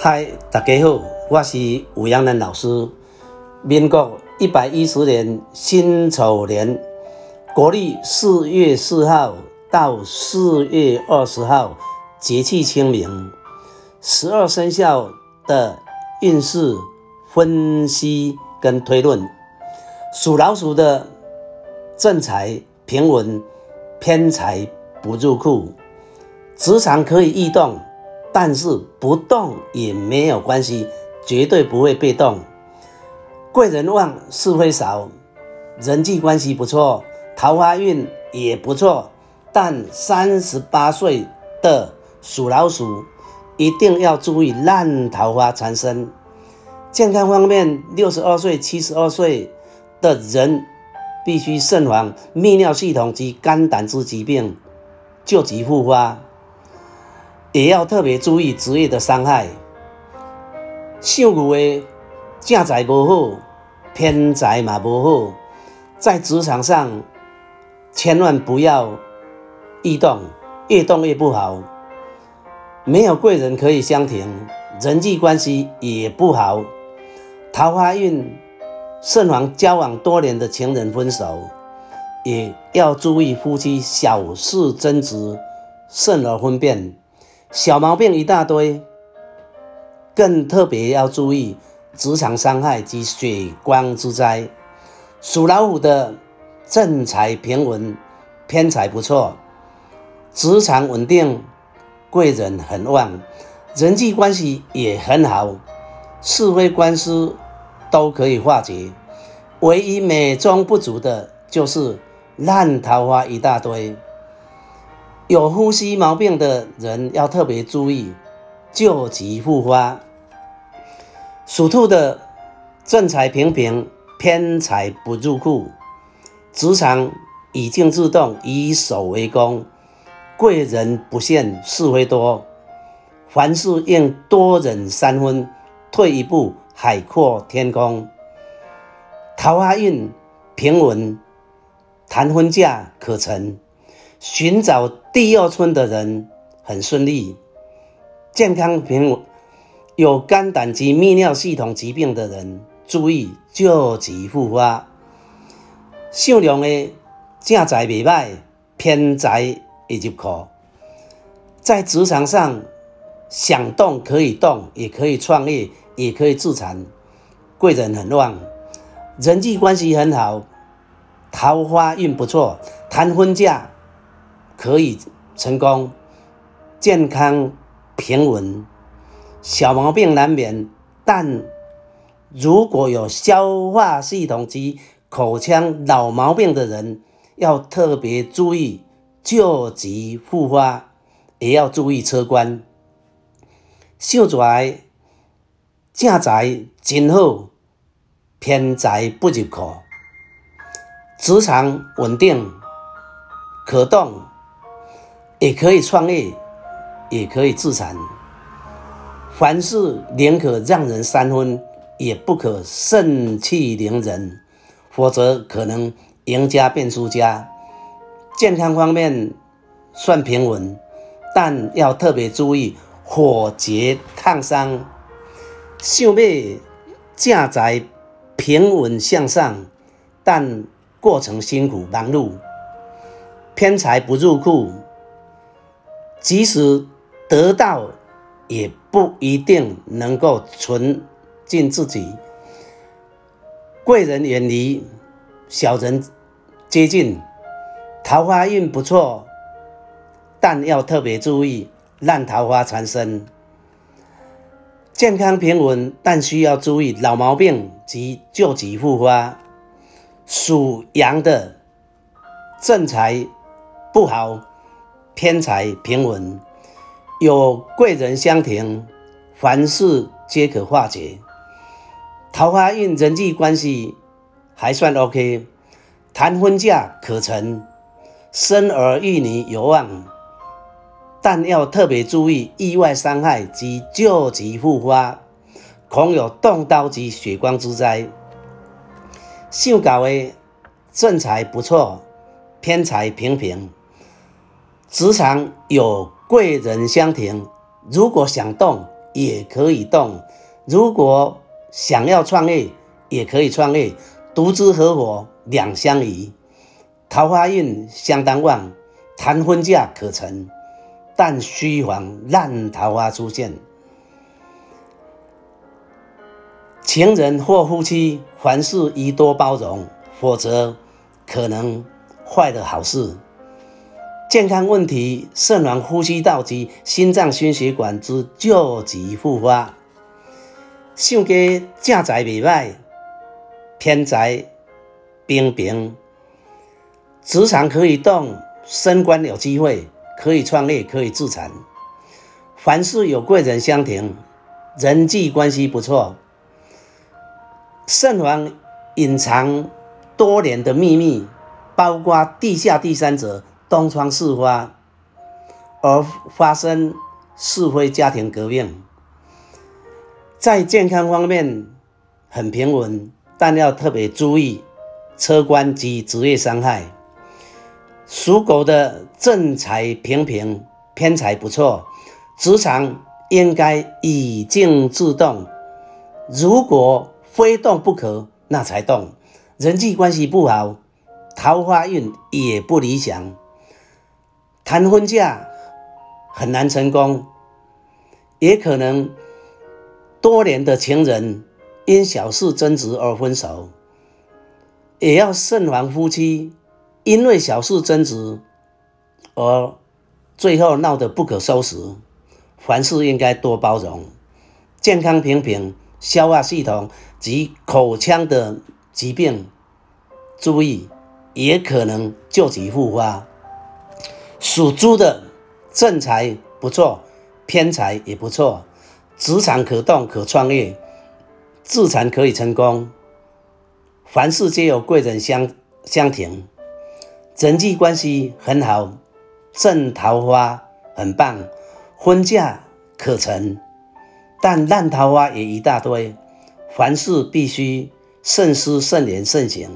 嗨，大家好，我是吴阳南老师。民国一百一十年辛丑年，国历四月四号到四月二十号，节气清明。十二生肖的运势分析跟推论。属老鼠的正财平稳，偏财不入库，职场可以异动。但是不动也没有关系，绝对不会被动。贵人旺，是非少，人际关系不错，桃花运也不错。但三十八岁的属老鼠一定要注意烂桃花缠身。健康方面，六十二岁、七十二岁的人必须慎防泌尿系统及肝胆之疾病，旧疾复发。也要特别注意职业的伤害。属牛的正财不好，偏财嘛不好，在职场上千万不要异动，越动越不好。没有贵人可以相挺，人际关系也不好。桃花运慎防交往多年的情人分手，也要注意夫妻小事争执，慎而分辨。小毛病一大堆，更特别要注意职场伤害及血光之灾。属老虎的正财平稳，偏财不错，职场稳定，贵人很旺，人际关系也很好，是非官司都可以化解。唯一美中不足的就是烂桃花一大堆。有呼吸毛病的人要特别注意，旧疾复发。属兔的正财平平，偏财不入库，职场以静制动，以守为攻，贵人不现，是非多。凡事应多忍三分，退一步海阔天空。桃花运平稳，谈婚嫁可成。寻找第二春的人很顺利，健康平稳。有肝胆及泌尿系统疾病的人注意旧疾复发。善良的正财未歹，偏财会入库。在职场上想动可以动，也可以创业，也可以自残。贵人很旺，人际关系很好，桃花运不错，谈婚嫁。可以成功，健康平稳，小毛病难免。但如果有消化系统及口腔老毛病的人，要特别注意旧疾复发，也要注意车关。秀才正财真好，偏财不入库，职场稳定，可动。也可以创业，也可以自残。凡事宁可让人三分，也不可盛气凌人，否则可能赢家变输家。健康方面算平稳，但要特别注意火劫烫伤。秀妹正在平稳向上，但过程辛苦忙碌，偏财不入库。即使得到，也不一定能够存进自己。贵人远离，小人接近，桃花运不错，但要特别注意烂桃花缠身。健康平稳，但需要注意老毛病及旧疾复发。属羊的正财不好。偏财平稳，有贵人相挺，凡事皆可化解。桃花运人际关系还算 OK，谈婚嫁可成，生儿育女有望，但要特别注意意外伤害及旧疾复发，恐有动刀及血光之灾。秀搞的正财不错，偏财平平。职场有贵人相挺，如果想动，也可以动。如果想要创业，也可以创业，独资合伙两相宜。桃花运相当旺，谈婚嫁可成，但须防烂桃花出现。情人或夫妻凡事宜多包容，否则可能坏了好事。健康问题，肾黄、呼吸道及心脏、心血管之旧疾复发。性格正财未歹，偏财平平。职场可以动，升官有机会，可以创业，可以自产。凡事有贵人相挺，人际关系不错。肾黄隐藏多年的秘密，包括地下第三者。东窗事发，而发生是非家庭革命，在健康方面很平稳，但要特别注意车关及职业伤害。属狗的正财平平，偏财不错，职场应该以静制动，如果非动不可，那才动。人际关系不好，桃花运也不理想。谈婚嫁很难成功，也可能多年的情人因小事争执而分手，也要慎防夫妻因为小事争执而最后闹得不可收拾。凡事应该多包容，健康平平，消化系统及口腔的疾病注意，也可能旧疾复发。属猪的正财不错，偏财也不错，职场可动可创业，自残可以成功，凡事皆有贵人相相挺，人际关系很好，正桃花很棒，婚嫁可成，但烂桃花也一大堆，凡事必须慎思慎言慎行，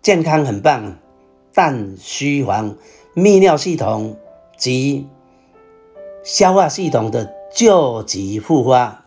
健康很棒，但虚黄。泌尿系统及消化系统的旧疾复发。